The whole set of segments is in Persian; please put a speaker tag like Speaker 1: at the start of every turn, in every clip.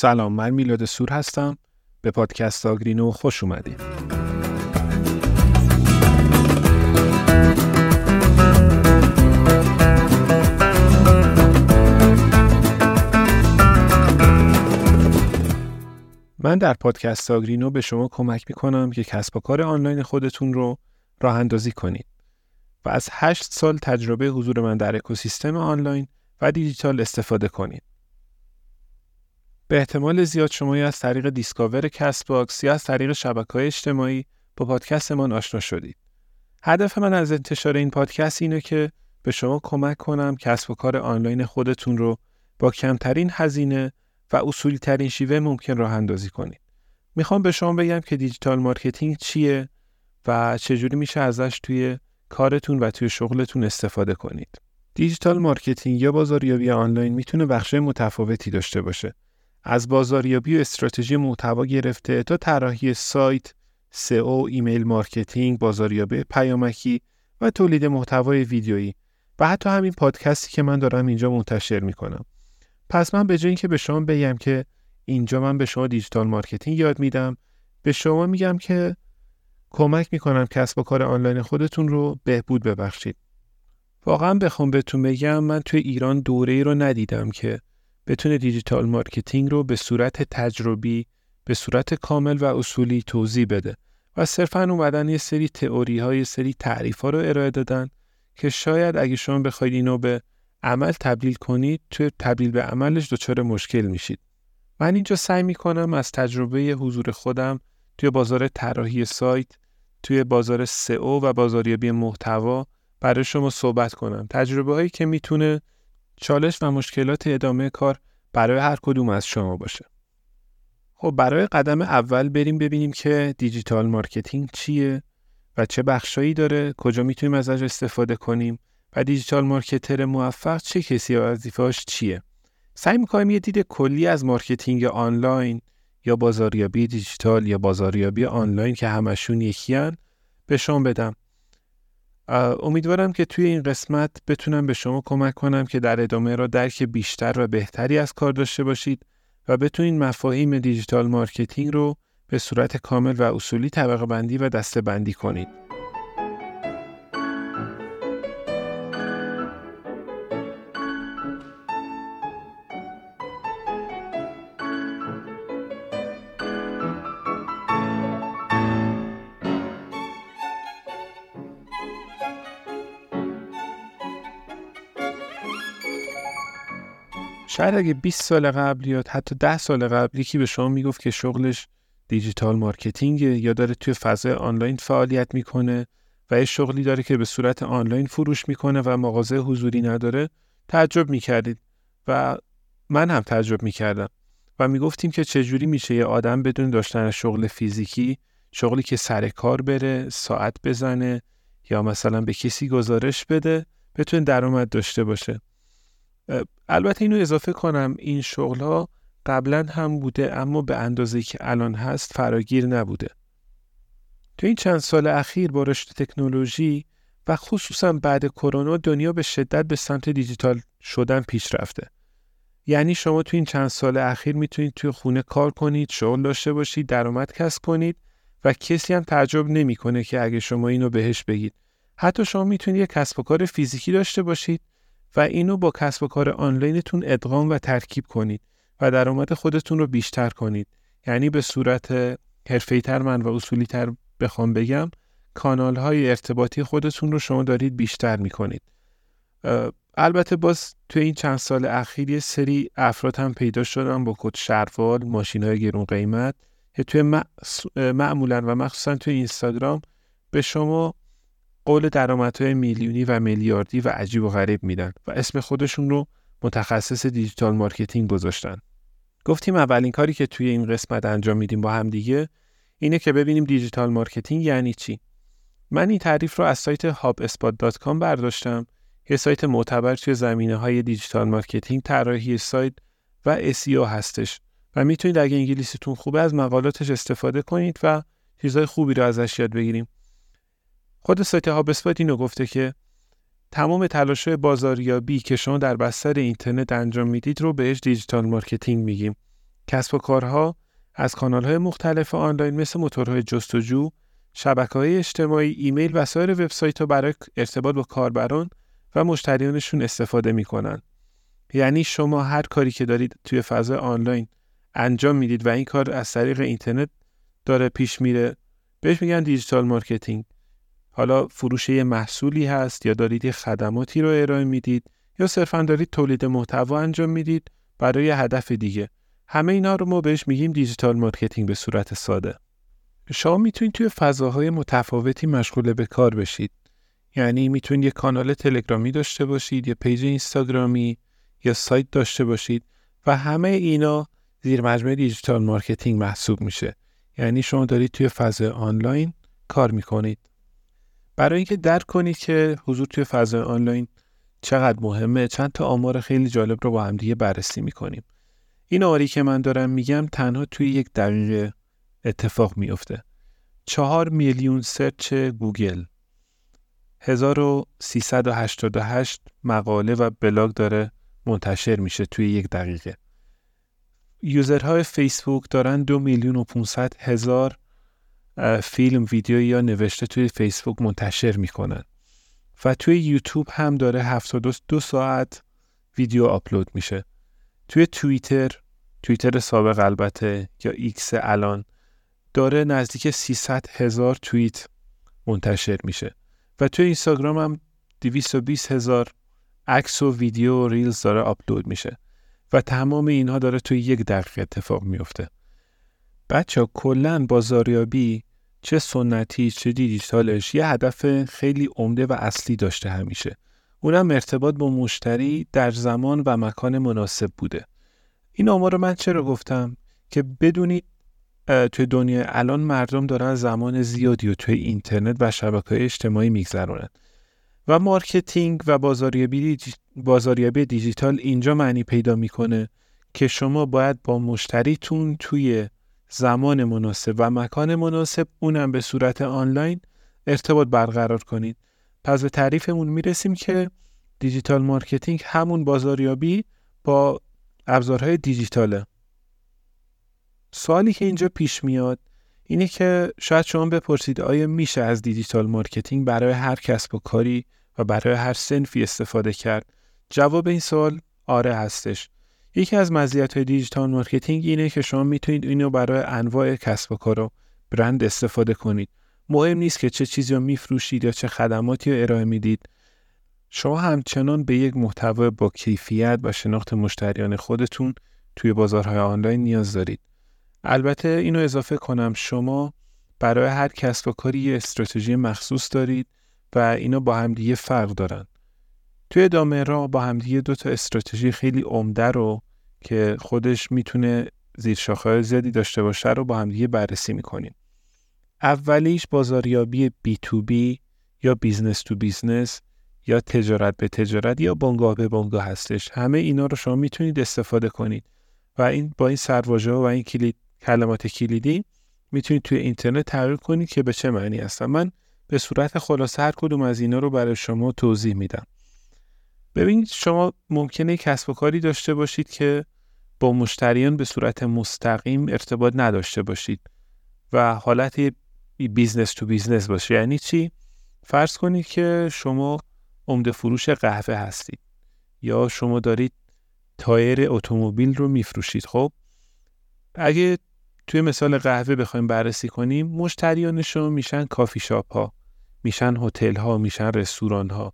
Speaker 1: سلام من میلاد سور هستم به پادکست آگرینو خوش اومدید من در پادکست آگرینو به شما کمک می‌کنم که کسب و کار آنلاین خودتون رو راه اندازی کنید و از هشت سال تجربه حضور من در اکوسیستم آنلاین و دیجیتال استفاده کنید. به احتمال زیاد شما یا از طریق discover Castbox یا از طریق شبکه های اجتماعی با پادکستمان آشنا شدید. هدف من از انتشار این پادکست اینه که به شما کمک کنم کسب و کار آنلاین خودتون رو با کمترین هزینه و اصولی ترین شیوه ممکن راه اندازی کنید. می‌خوام به شما بگم که digital marketing چیه و چجوری میشه ازش توی کارتون و توی شغلتون استفاده کنید. digital marketing یا بازاریابی آنلاین می‌تونه بخش متفاوتی داشته باشه. از بازاریابی و استراتژی محتوا گرفته تا طراحی سایت، سئو، email marketing، بازاریابی پیامکی و تولید محتوای ویدیویی و حتی همین پادکستی که من دارم اینجا منتشر می‌کنم. پس من به جای اینکه به شما بگم که اینجا من به شما digital marketing یاد میدم به شما میگم که کمک می‌کنم کسب و کار آنلاین خودتون رو بهبود ببخشید واقعا بخوام بهتون بگم من توی ایران دوره ای رو ندیدم که بتونه digital marketing رو به صورت تجربی به صورت کامل و اصولی توضیح بده و صرفا اومدن یه سری تئوری های سری تعریف ها رو ارائه دادن که شاید اگه شما بخواید اینو به عمل تبدیل کنید توی تبدیل به عملش دچار مشکل میشید. من اینجا سعی می‌کنم از تجربه حضور خودم توی بازار طراحی سایت توی بازار سئو و بازاریابی محتوا برای شما صحبت کنم. تجربه هایی که می‌تونه چالش و مشکلات ادامه کار برای هر کدوم از شما باشه. خب برای قدم اول بریم ببینیم که digital marketing چیه و چه بخشایی داره کجا می‌تونیم ازش استفاده کنیم و digital marketer موفق چه کسی و وظیفه‌اش چیه. سعی می‌کنیم یه دید کلی از marketing آنلاین یا بازاریابی دیجیتال یا بازاریابی آنلاین که همشون یکیان به شما بدم. امیدوارم که توی این قسمت بتونم به شما کمک کنم که در ادامه راه درک بیشتر و بهتری از کار داشته باشید و بتونید مفاهیم digital marketing رو به صورت کامل و اصولی طبقه بندی و دسته بندی کنید. شاید اگه 20 سال قبل یا حتی 10 سال قبل یکی به شما می‌گفت که شغلش digital marketing یا داره توی فضای آنلاین فعالیت می‌کنه و یه شغلی داره که به صورت آنلاین فروش می‌کنه و مغازه حضوری نداره تعجب می‌کردید. و من هم تعجب می‌کردم. و می‌گفتیم که چجوری میشه یه آدم بدون داشتن شغل فیزیکی شغلی که سر کار بره ساعت بزنه یا مثلا به کسی گزارش بده بتونه درآمد داشته باشه. البته اینو اضافه کنم این شغل ها قبلا هم بوده اما به اندازه که الان هست فراگیر نبوده. تو این چند سال اخیر با رشد تکنولوژی و خصوصا بعد کرونا دنیا به شدت به سمت دیجیتال شدن پیش رفته. یعنی شما تو این چند سال اخیر می‌تونید توی خونه کار کنید، شغل داشته باشید، درآمد کسب کنید و کسی هم تعجب نمی‌کنه که اگه شما اینو بهش بگید. حتی شما می‌تونید یک کسب و کار فیزیکی داشته باشید و اینو با کسب و کار آنلاینتون ادغام و ترکیب کنید و درآمد خودتون رو بیشتر کنید. یعنی به صورت تر من و اصولی تر بخوام بگم کانال های ارتباطی خودتون رو شما دارید بیشتر می‌کنید. البته باز توی این چند سال اخیر یه سری افراد هم پیدا شدن با کد شروال ماشین های گرون قیمت. که توی معمولا و مخصوصا توی اینستاگرام به شما قول درآمدهای میلیونی و میلیاردی و عجیب و غریب میدن و اسم خودشون رو متخصص digital marketing گذاشتن. گفتیم اولین کاری که توی این قسمت انجام میدیم با هم دیگه اینه که ببینیم digital marketing یعنی چی. من این تعریف رو از سایت hubspot.com برداشتم یه سایت معتبر توی زمینه های digital marketing طراحی سایت و SEO هستش و می‌تونید اگه انگلیسیتون خوبه از مقالاتش استفاده کنید و چیزهای خوبی رو ازش یاد بگیریم خود سایت HubSpot اینو گفته که تمام تلاش بازاریابی که شما در بستر اینترنت انجام می‌دید رو بهش digital marketing میگیم کسب و کارها از کانالهای مختلف آنلاین مثل موتورهای جستجو، شبکه های اجتماعی، ایمیل و سایر وبسایت ها برای ارتباط با کاربران و مشتریانشون استفاده می‌کنن. یعنی شما هر کاری که دارید توی فضای آنلاین انجام می‌دید و این کار از طریق اینترنت داره پیش میره بهش میگن digital marketing حالا فروش یه محصولی هست یا دارید یه خدماتی رو ارائه می‌دید یا صرفا دارید تولید محتوا انجام می‌دید برای هدف دیگه. همه اینا رو ما بهش میگیم digital marketing به صورت ساده. شما می‌تونید توی فضاهای متفاوتی مشغول به کار بشید. یعنی می‌تونید یه کانال تلگرامی داشته باشید یا پیج اینستاگرامی یا سایت داشته باشید و همه اینا زیر مجموعه digital marketing محسوب میشه. یعنی شما دارید توی فضای آنلاین کار می‌کنید. برای اینکه درک کنید که حضور توی فضای آنلاین چقدر مهمه چند تا آمار خیلی جالب رو با هم دیگه بررسی می‌کنیم. این آماری که من دارم میگم تنها توی یک دقیقه اتفاق میفته چهار میلیون search گوگل. 1388 مقاله و بلاگ داره منتشر میشه توی یک دقیقه. user های فیسبوک دارن دو میلیون و 500 هزار فیلم ویدیو یا نوشته توی فیسبوک منتشر می‌کنن. و توی یوتیوب هم داره 72 ساعت ویدیو آپلود میشه. توی توییتر توییتر سابق البته یا ایکس الان داره نزدیک 300 هزار توییت منتشر میشه. و توی اینستاگرام هم 220 هزار عکس و ویدیو و reels داره آپلود میشه. و تمام اینها داره توی یک دقیقه اتفاق میفته بچه ها کلا بازاریابی چه سنتی چه دیجیتالش یه هدف خیلی عمده و اصلی داشته همیشه. اونم ارتباط با مشتری در زمان و مکان مناسب بوده. این آمار رو من چرا گفتم؟ که بدونید توی دنیا الان مردم دارن زمان زیادی رو توی اینترنت و شبکه اجتماعی میگذرونن. و marketing و بازاریابی, بازاریابی دیجیتال اینجا معنی پیدا می‌کنه که شما باید با مشتریتون توی زمان مناسب و مکان مناسب اونم به صورت آنلاین ارتباط برقرار کنید. پس به تعریفمون می‌رسیم که digital marketing همون بازاریابی با ابزارهای دیجیتاله. سوالی که اینجا پیش میاد اینه که شاید شما بپرسید آیا میشه از digital marketing برای هر کسب و کاری و برای هر صنفی استفاده کرد؟ جواب این سوال آره هستش. یکی از مزیت digital marketing اینه که شما می‌تونید اینو برای انواع کسب و کار و برند استفاده کنید. مهم نیست که چه چیزی رو میفروشید یا چه خدماتی رو ارائه می‌دید. شما همچنان به یک محتوا با کیفیت و شناخت مشتریان خودتون توی بازارهای آنلاین نیاز دارید. البته اینو اضافه کنم شما برای هر کسب و کاری یه استراتژی مخصوص دارید و اینا با همدیگه فرق دارن. توی ادامه را با همدیگه دو تا استراتژی خیلی عمده رو که خودش می‌تونه زیر شاخه زیادی داشته باشه رو با همدیگه بررسی می‌کنیم. اولیش بازاریابی B to B یا business to business یا تجارت به تجارت یا بنگاه به بنگاه هستش. همه اینا رو شما می‌تونید استفاده کنید و این با این سرواژه و این کلید کلمات کلیدی می‌تونید توی اینترنت تحقیق کنید که به چه معنی هستن. من به صورت خلاصه هر کدوم از اینا رو برای شما توضیح میدم. ببینید شما ممکنه کسب و کاری داشته باشید که با مشتریان به صورت مستقیم ارتباط نداشته باشید و حالت business to business باشه. یعنی چی؟ فرض کنید که شما عمده فروش قهوه هستید یا شما دارید تایر اتومبیل رو میفروشید خب؟ اگه توی مثال قهوه بخوایم بررسی کنیم مشتریان شما میشن کافی شاپ ها میشن هتل ها میشن رستوران ها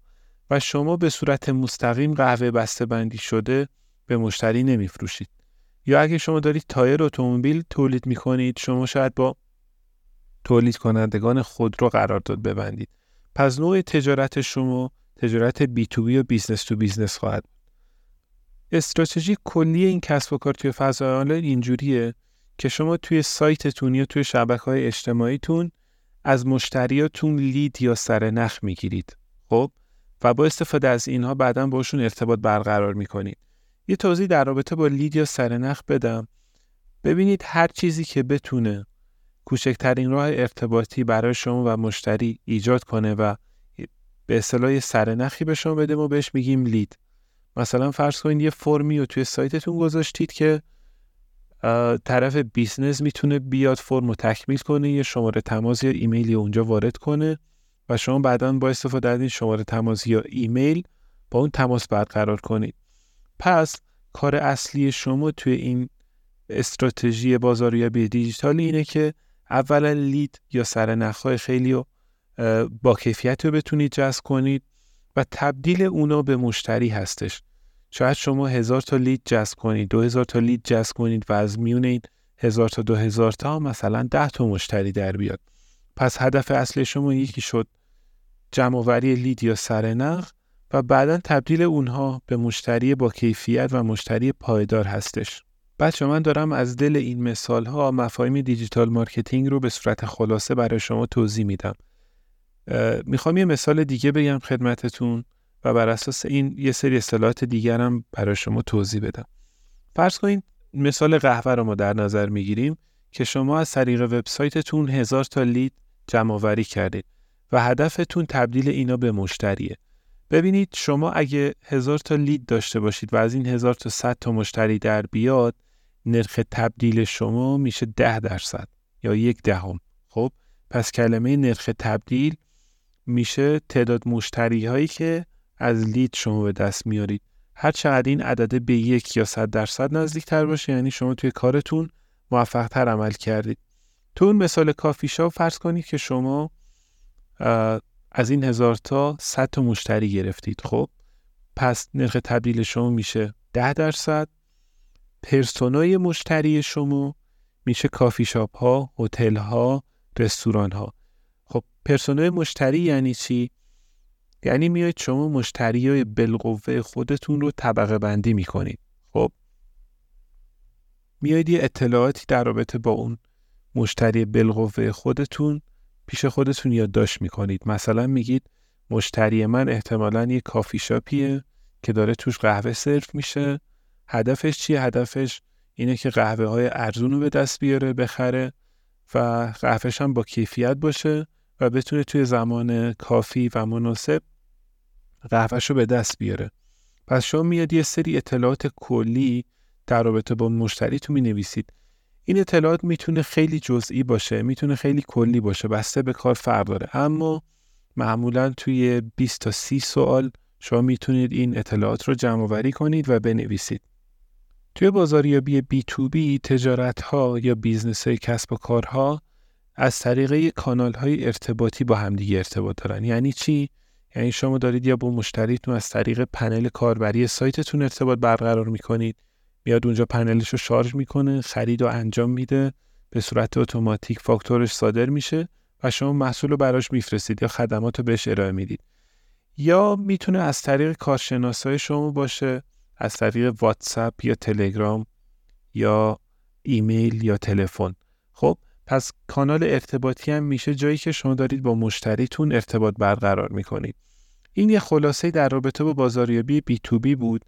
Speaker 1: و شما به صورت مستقیم قهوه بسته بندی شده به مشتری نمیفروشید. یا اگه شما دارید تایر اتومبیل تولید می‌کنید شما شاید با تولید کنندگان خودرو قرارداد ببندید. پس نوع تجارت شما تجارت B2B و business to business خواهد استراتژی کلی این کسب و کار توی فضای آنلاین اینجوریه که شما توی سایتتون یا توی شبکه های اجتماعیتون از مشتریاتون لید یا سر نخ می‌گیرید. خب؟ و با استفاده از اینها بعدا باشون ارتباط برقرار می‌کنید. یه توضیح در رابطه با لید یا سرنخ بدم. ببینید هر چیزی که بتونه کوچکترین راه ارتباطی برای شما و مشتری ایجاد کنه و به اصطلاح سرنخی به شما بده ما بهش میگیم لید. مثلا فرض کنید یه فرمی رو توی سایتتون گذاشتید که طرف business می‌تونه بیاد فرم تکمیل کنه یه شماره تماس یا ایمیلی اونجا وارد کنه. و شما بعدا با استفاده از این شماره تماس یا ایمیل با اون تماس برقرار کنید. پس کار اصلی شما توی این استراتژی بازاریابی دیجیتال اینه که اولا lead یا سرنخهای خیلی رو با کیفیت رو بتونید جذب کنید و تبدیل اونا به مشتری هستش. شاید شما هزار تا lead جذب کنید دو هزار تا lead جذب کنید و از میون این هزار تا دو هزار تا مثلا ده تا مشتری در بیاد. پس هدف اصلی شما یکی شد جمع‌آوری lead یا سرنخ و بعدا تبدیل اونها به مشتری با کیفیت و مشتری پایدار هستش. بچه‌ها من دارم از دل این مثال ها مفاهیم digital marketing رو به صورت خلاصه برای شما توضیح میدم. می‌خوام یه مثال دیگه بگم خدمتتون و بر اساس این یه سری اصطلاحات دیگرم برای شما توضیح بدم. فرض کنید مثال قهوه رو ما در نظر می‌گیریم که شما از طریق وبسایتتون هزار تا لید جمع کردید و هدفتون تبدیل اینا به مشتریه. ببینید شما اگه هزار تا لید داشته باشید و از این هزار تا صد تا مشتری در بیاد نرخ تبدیل شما میشه ده درصد یا یک دهم. خب پس کلمه نرخ تبدیل میشه تعداد مشتری هایی که از لید شما به دست میارید. هر چقدر این عدده به یک یا صد درصد نزدیک تر باشه یعنی شما توی کارتون موفق تر عمل کردید. تو اون مثال کافی شاپ فرض کنید که شما از این هزار تا صد تا مشتری گرفتید خب؟ پس نرخ تبدیل شما میشه ده درصد. پرسونای مشتری شما میشه کافی شاپ ها هتل ها رستوران ها خب پرسونای مشتری یعنی چی؟ یعنی میایید شما مشتری های بالقوه خودتون رو طبقه بندی می‌کنید خب؟ میایید یه اطلاعاتی در رابطه با اون مشتری بالقوه خودتون پیش خودتون یادداشت می‌کنید. مثلا میگید مشتری من احتمالا یه کافی شاپیه که داره توش قهوه سرو میشه. هدفش چیه؟ هدفش اینه که قهوه های ارزون رو به دست بیاره بخره و قهوهش هم با کیفیت باشه و بتونه توی زمان کافی و مناسب قهوهش رو به دست بیاره. پس شما میاد یه سری اطلاعات کلی در رابطه با مشتری تو می نویسید این اطلاعات می‌تونه خیلی جزئی باشه می‌تونه خیلی کلی باشه بسته به کار فرق داره. اما معمولا توی 20 تا 30 سوال شما می‌تونید این اطلاعات رو جمع‌آوری کنید و بنویسید. توی بازاریابی B2B تجارت ها یا business های کسب و کارها از طریق کانال های ارتباطی با همدیگه ارتباط دارن. یعنی چی؟ یعنی شما دارید یا با مشتریتون از طریق پنل کاربری سایتتون ارتباط برقرار می‌کنید میاد اونجا پنلش رو شارژ می‌کنه خرید و انجام میده به صورت اتوماتیک فاکتورش صادر میشه و شما محصول رو براش میفرستید یا خدمات رو بهش ارائه می‌دید. یا می‌تونه از طریق کارشناسای شما باشه از طریق واتساپ یا تلگرام یا ایمیل یا تلفن. خب پس کانال ارتباطی هم میشه جایی که شما دارید با مشتریتون ارتباط برقرار می‌کنید. این یه خلاصه در رابطه با بازاریابی بی تو بی بود.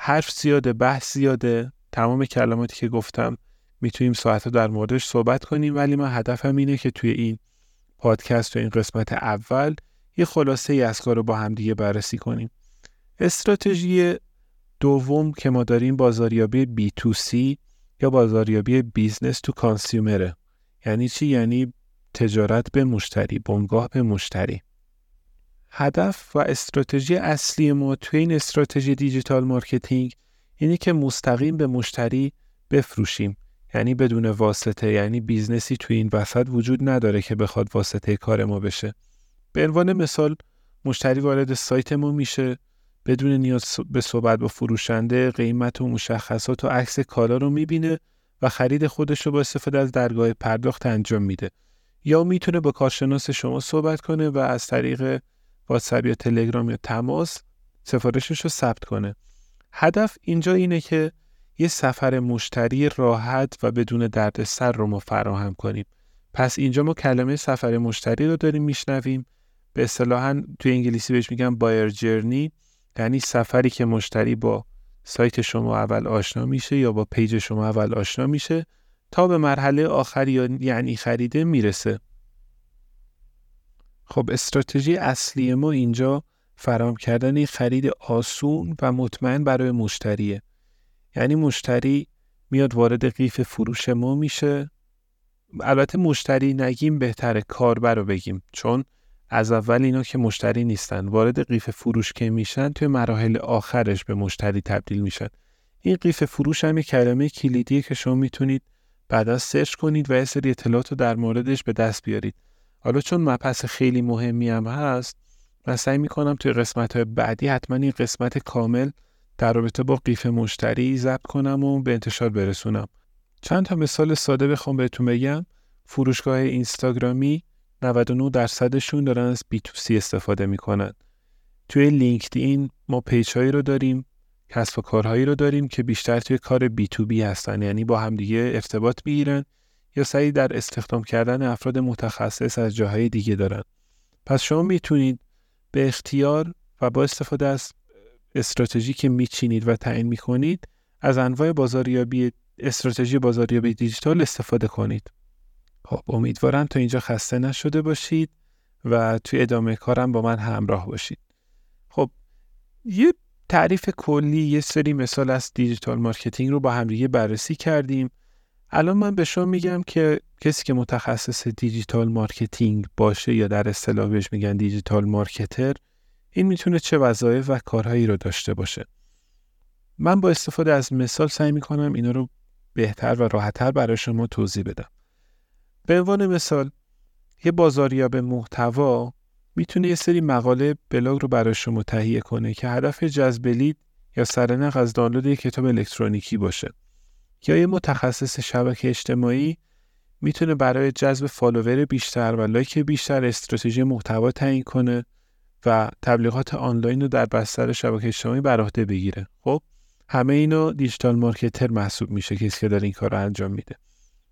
Speaker 1: حرف زیاده بحث زیاده. تمام کلماتی که گفتم می‌تونیم ساعت‌ها در موردش صحبت کنیم ولی من هدفم اینه که توی این پادکست و این قسمت اول یه خلاصه ای از رو با هم دیگه بررسی کنیم. استراتژی دوم که ما داریم بازاریابی B2C یا بازاریابی business to consumer ه. یعنی چی؟ یعنی تجارت به مشتری بنگاه به مشتری. هدف و استراتژی اصلی ما توی این استراتژی digital marketing اینه که مستقیم به مشتری بفروشیم. یعنی بدون واسطه یعنی business ی توی این وسط وجود نداره که بخواد واسطه کار ما بشه. به عنوان مثال مشتری وارد سایت ما میشه بدون نیاز به صحبت با فروشنده قیمت و مشخصات و عکس کالا رو می‌بینه و خرید خودش رو با استفاده از درگاه پرداخت انجام میده. یا می‌تونه با کارشناس شما صحبت کنه و از طریق واتساپ یا تلگرام یا تماس سفارشش رو ثبت کنه. هدف اینجا اینه که یه سفر مشتری راحت و بدون دردسر رو ما فراهم کنیم. پس اینجا ما کلمه سفر مشتری رو داریم میشنویم. به اصطلاحا توی انگلیسی بهش میگن buyer journey یعنی سفری که مشتری با سایت شما اول آشنا میشه یا با page شما اول آشنا میشه تا به مرحله آخری یعنی خریده می‌رسه. خب استراتژی اصلی ما اینجا فرام کردن خرید آسون و مطمئن برای مشتریه. یعنی مشتری میاد وارد قیف فروش ما میشه. البته مشتری نگیم بهتره کاربر رو بگیم چون از اول اینا که مشتری نیستن وارد قیف فروش که میشن توی مراحل آخرش به مشتری تبدیل میشن. این قیف فروش هم یه کلمه کلیدیه که شما می‌تونید بعدا سرچ کنید و یه سری اطلاعات رو در موردش به دست بیارید. حالا چون مبحث خیلی مهمی هم هست من سعی می‌کنم توی قسمت های بعدی حتما این قسمت کامل در رابطه با قیف مشتری ضبط کنم و به انتشار برسونم. چند تا مثال ساده بخوام بهتون بگم. فروشگاه اینستاگرامی 99 درصدشون دارن از بی تو سی استفاده می‌کنن. توی لینکدین ما page رو داریم کسب و کارهایی رو داریم که بیشتر توی کار B2B هستن یعنی با همدیگه ارتباط می‌گیرن. یا سعی در استخدام کردن افراد متخصص از جاهای دیگه دارن پس شما می‌تونید به اختیار و با استفاده از استراتژی که میچینید و تعیین می‌کنید از انواع بازاریابی استراتژی بازاریابی دیجیتال استفاده کنید. خب امیدوارم تا اینجا خسته نشده باشید و توی ادامه کارم با من همراه باشید. خب یه تعریف کلی یه سری مثال از digital marketing رو با همدیگه بررسی کردیم. الان من به شما میگم که کسی که متخصص digital marketing باشه یا در اصطلاح بهش میگن digital marketer این می‌تونه چه وظایف و کارهایی رو داشته باشه. من با استفاده از مثال سعی می‌کنم اینا رو بهتر و راحتتر برای شما توضیح بدم. به عنوان مثال یه بازاریاب محتوا می‌تونه یه سری مقاله بلاگ رو برای شما تهیه کنه که هدف جذب lead یا سرنخ از دانلود یک کتاب الکترونیکی باشه. یا یه متخصص شبکه اجتماعی می‌تونه برای جذب follower بیشتر و like بیشتر استراتژی محتوا تعیین کنه و تبلیغات آنلاین رو در بستر شبکه اجتماعی بر عهده بگیره. خب همه اینا digital marketer محسوب میشه کسی که داره این کار رو انجام میده.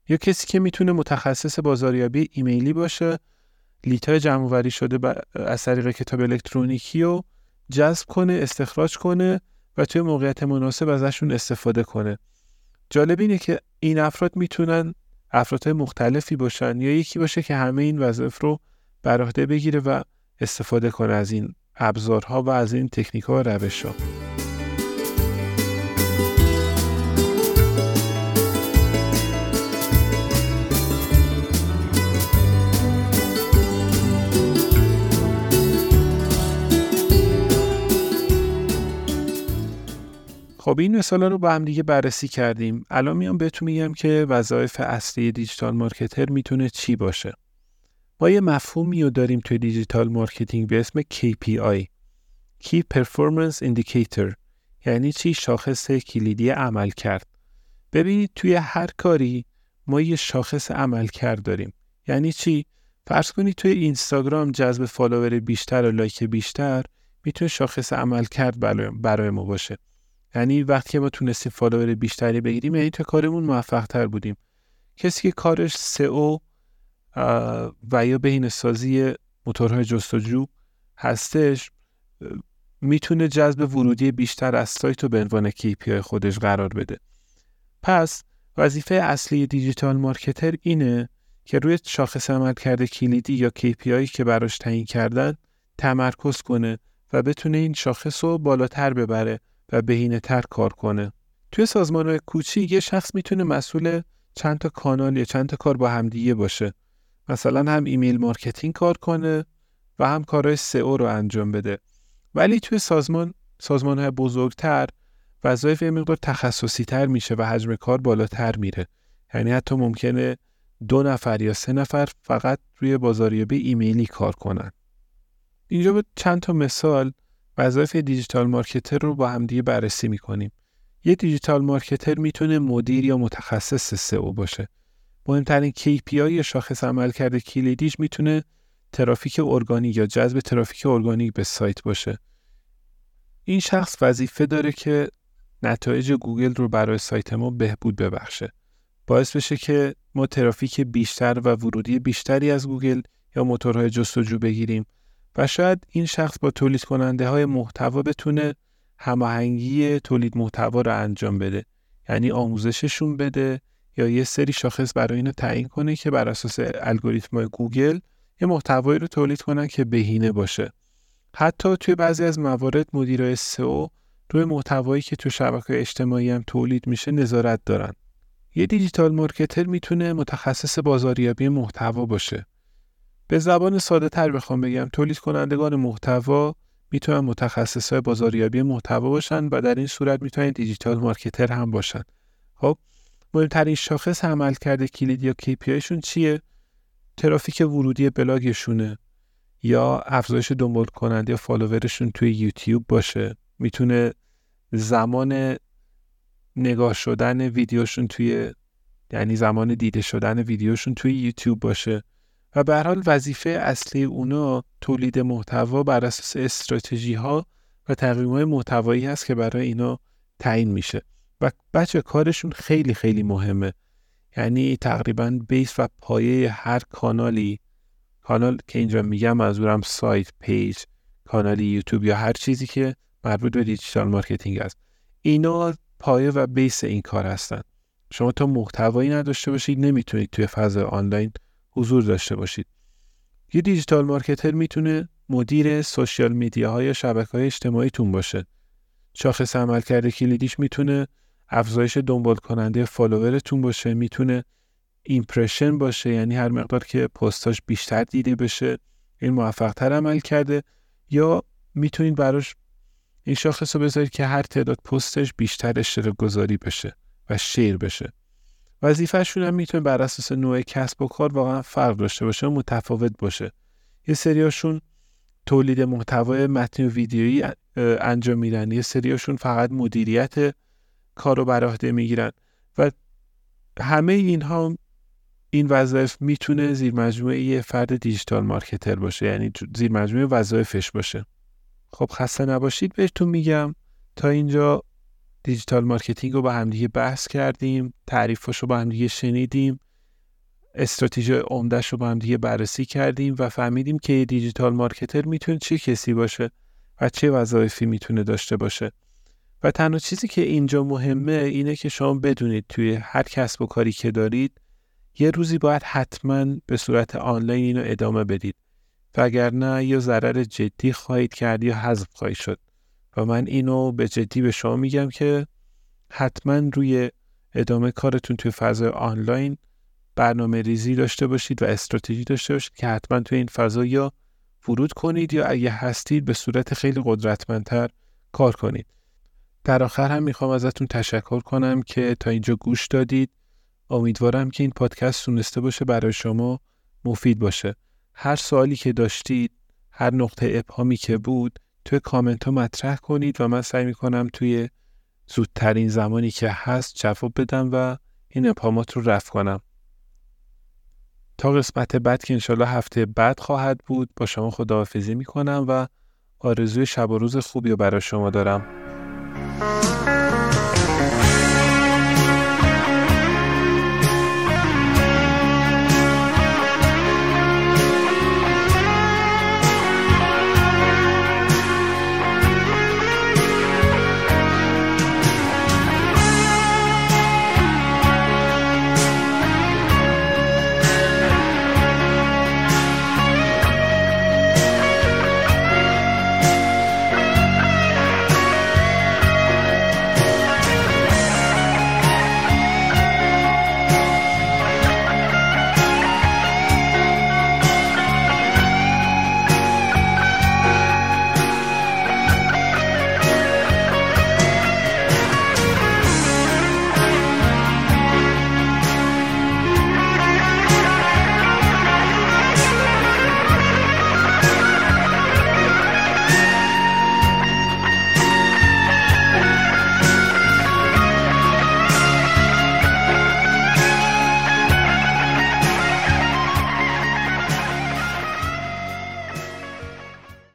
Speaker 1: یا کسی که می‌تونه متخصص بازاریابی ایمیلی باشه لیتای جمع شده از طریق کتاب الکترونیکی رو جذب کنه استخراج کنه و توی موقعیت مناسب ازشون استفاده کنه. جالب اینه که این افراد می‌تونن افرادهای مختلفی باشن یا یکی باشه که همه این وظایف رو بر بگیره و استفاده کنه از این ابزارها و از این تکنیک ها و روش. خب این مثال رو با هم دیگه بررسی کردیم. الان میام بهتون میگم که وظایف اصلی digital marketer می‌تونه چی باشه. ما یه مفهومی رو داریم توی digital marketing به اسم KPI Key Performance Indicator. یعنی چی؟ شاخص کلیدی عملکرد ببینید توی هر کاری ما یه شاخص عملکرد داریم. یعنی چی؟ فرض کنید توی اینستاگرام جذب follower بیشتر و like بیشتر می‌تونه شاخص عمل کرد برای ما باشه. یعنی وقتی ما تونستیم فالوور بیشتری بگیریم یعنی تو کارمون موفق تر بودیم. کسی که کارش سئو و یا بهینه سازی موتورهای جستجو هستش می‌تونه جذب ورودی بیشتر از سایت رو به عنوان KPI خودش قرار بده. پس وظیفه اصلی دیجیتال مارکتر اینه که روی شاخص عمل کرده کلیدی یا KPI که براش تعیین کردن تمرکز کنه و بتونه این شاخص رو بالاتر ببره. و بهینه تر کار کنه. توی سازمان های کوچیک یه شخص می‌تونه مسئول چند تا کانال یا چند تا کار با همدیگه باشه. مثلا هم email marketing کار کنه و هم کارهای SEO رو انجام بده. ولی توی سازمان سازمان های بزرگتر وظایف یه مقدار تخصصی تر میشه و حجم کار بالاتر میره. یعنی حتی ممکنه دو نفر یا سه نفر فقط روی بازاریابی ایمیلی کار کنن. اینجا با چند تا مثال وظایف digital marketer رو با همدیگه بررسی می‌کنیم. یه digital marketer می‌تونه مدیر یا متخصص سئو باشه. مهمترین KPI یا شاخص عملکرد کلیدیش می‌تونه ترافیک ارگانیک یا جذب ترافیک ارگانیک به سایت باشه. این شخص وظیفه داره که نتایج گوگل رو برای سایت ما بهبود ببخشه. باعث بشه که ما ترافیک بیشتر و ورودی بیشتری از گوگل یا موتورهای جستجو بگیریم. و شاید این شخص با تولید کننده های محتوا بتونه هماهنگی تولید محتوا رو انجام بده. یعنی آموزششون بده یا یه سری شاخص برای اینو تعیین کنه که بر اساس الگوریتم گوگل یه محتوایی رو تولید کنن که بهینه باشه. حتی توی بعضی از موارد مدیرای سئو روی محتوایی که تو شبکه اجتماعی هم تولید میشه نظارت دارن. یه دیجیتال مارکتر می‌تونه متخصص بازاریابی محتوا باشه. به زبان ساده تر بخوام بگم تولید کنندگان محتوا می‌تونن متخصص های بازاریابی محتوا باشن و در این صورت می‌تونن دیجیتال مارکتر هم باشن. خب مهمترین شاخص عمل کرده کلید یا KPIشون چیه؟ ترافیک ورودی بلاگشونه یا افزایش دنبال کننده یا فالوورشون توی یوتیوب باشه می‌تونه زمان نگاه شدن ویدیوشون توی یعنی زمان دیده شدن ویدیوشون توی یوتیوب باشه و به حال وظیفه اصلی اونا تولید محتوا بر اساس استراتژی ها و تقویم های محتوایی هست که برای اینا تعیین میشه. و بچه کارشون خیلی خیلی مهمه. یعنی تقریبا بیس و پایه هر کانالی کانال که اینجا میگم منظورم سایت پیج کانال یوتیوب یا هر چیزی که مربوط به digital marketing است. اینا پایه و base این کار هستن. شما تا محتوایی نداشته باشید نمی‌تونید توی فضای آنلاین حضور داشته باشید. یه digital marketer می‌تونه مدیر social media های شبکه های اجتماعیتون باشه. شاخص عملکرد کلیدیش می‌تونه افزایش دنبال کننده فالوورتون باشه می‌تونه ایمپرشن باشه یعنی هر مقدار که پستاش بیشتر دیده بشه این موفق تر عمل کرده. یا می‌تونید براش این شاخص رو بذارید که هر تعداد پستش بیشتر اشتراک گذاری بشه و شیر بشه. وظیفهشون هم می‌تونه بر اساس نوع کسب و کار واقعا فرق داشته باشه و متفاوت باشه. یه سریاشون تولید محتوای متن و ویدیویی انجام میدن. یه سریاشون فقط مدیریت کار رو بر عهده می‌گیرن. و همه اینها این وظایف می‌تونه زیر مجموعه یه فرد digital marketer باشه یعنی زیر مجموعه وظایفش باشه. خب خسته نباشید بهتون میگم. تا اینجا digital marketing رو با همدیگه بحث کردیم تعریفش رو با همدیگه شنیدیم استراتژی عمدهش رو با همدیگه بررسی کردیم و فهمیدیم که digital marketer می‌تونه چه کسی باشه و چه وظایفی می‌تونه داشته باشه. و تنها چیزی که اینجا مهمه اینه که شما بدونید توی هر کسب و کاری که دارید یه روزی باید حتما به صورت آنلاین اینو ادامه بدید. وگرنه یا ضرر جدی خواهید کرد یا حذف خواهید شد. و من اینو به جدی به شما میگم که حتما روی ادامه کارتون توی فضای آنلاین برنامه ریزی داشته باشید و استراتژی داشته باشید که حتما توی این فضا یا ورود کنید یا اگه هستید به صورت خیلی قدرتمندتر کار کنید. در آخر هم می‌خوام ازتون تشکر کنم که تا اینجا گوش دادید. امیدوارم که این پادکست تونسته باشه برای شما مفید باشه. هر سوالی که داشتید هر نقطه ابهامی که بود توی کامنت ها مطرح کنید و من سعی می‌کنم توی زودترین زمانی که هست جواب بدم و این ابهامات رو رفع کنم. تا قسمت بعد که انشالله هفته بعد خواهد بود با شما خداحافظی می‌کنم و آرزوی شب و روز خوبی رو برای شما دارم.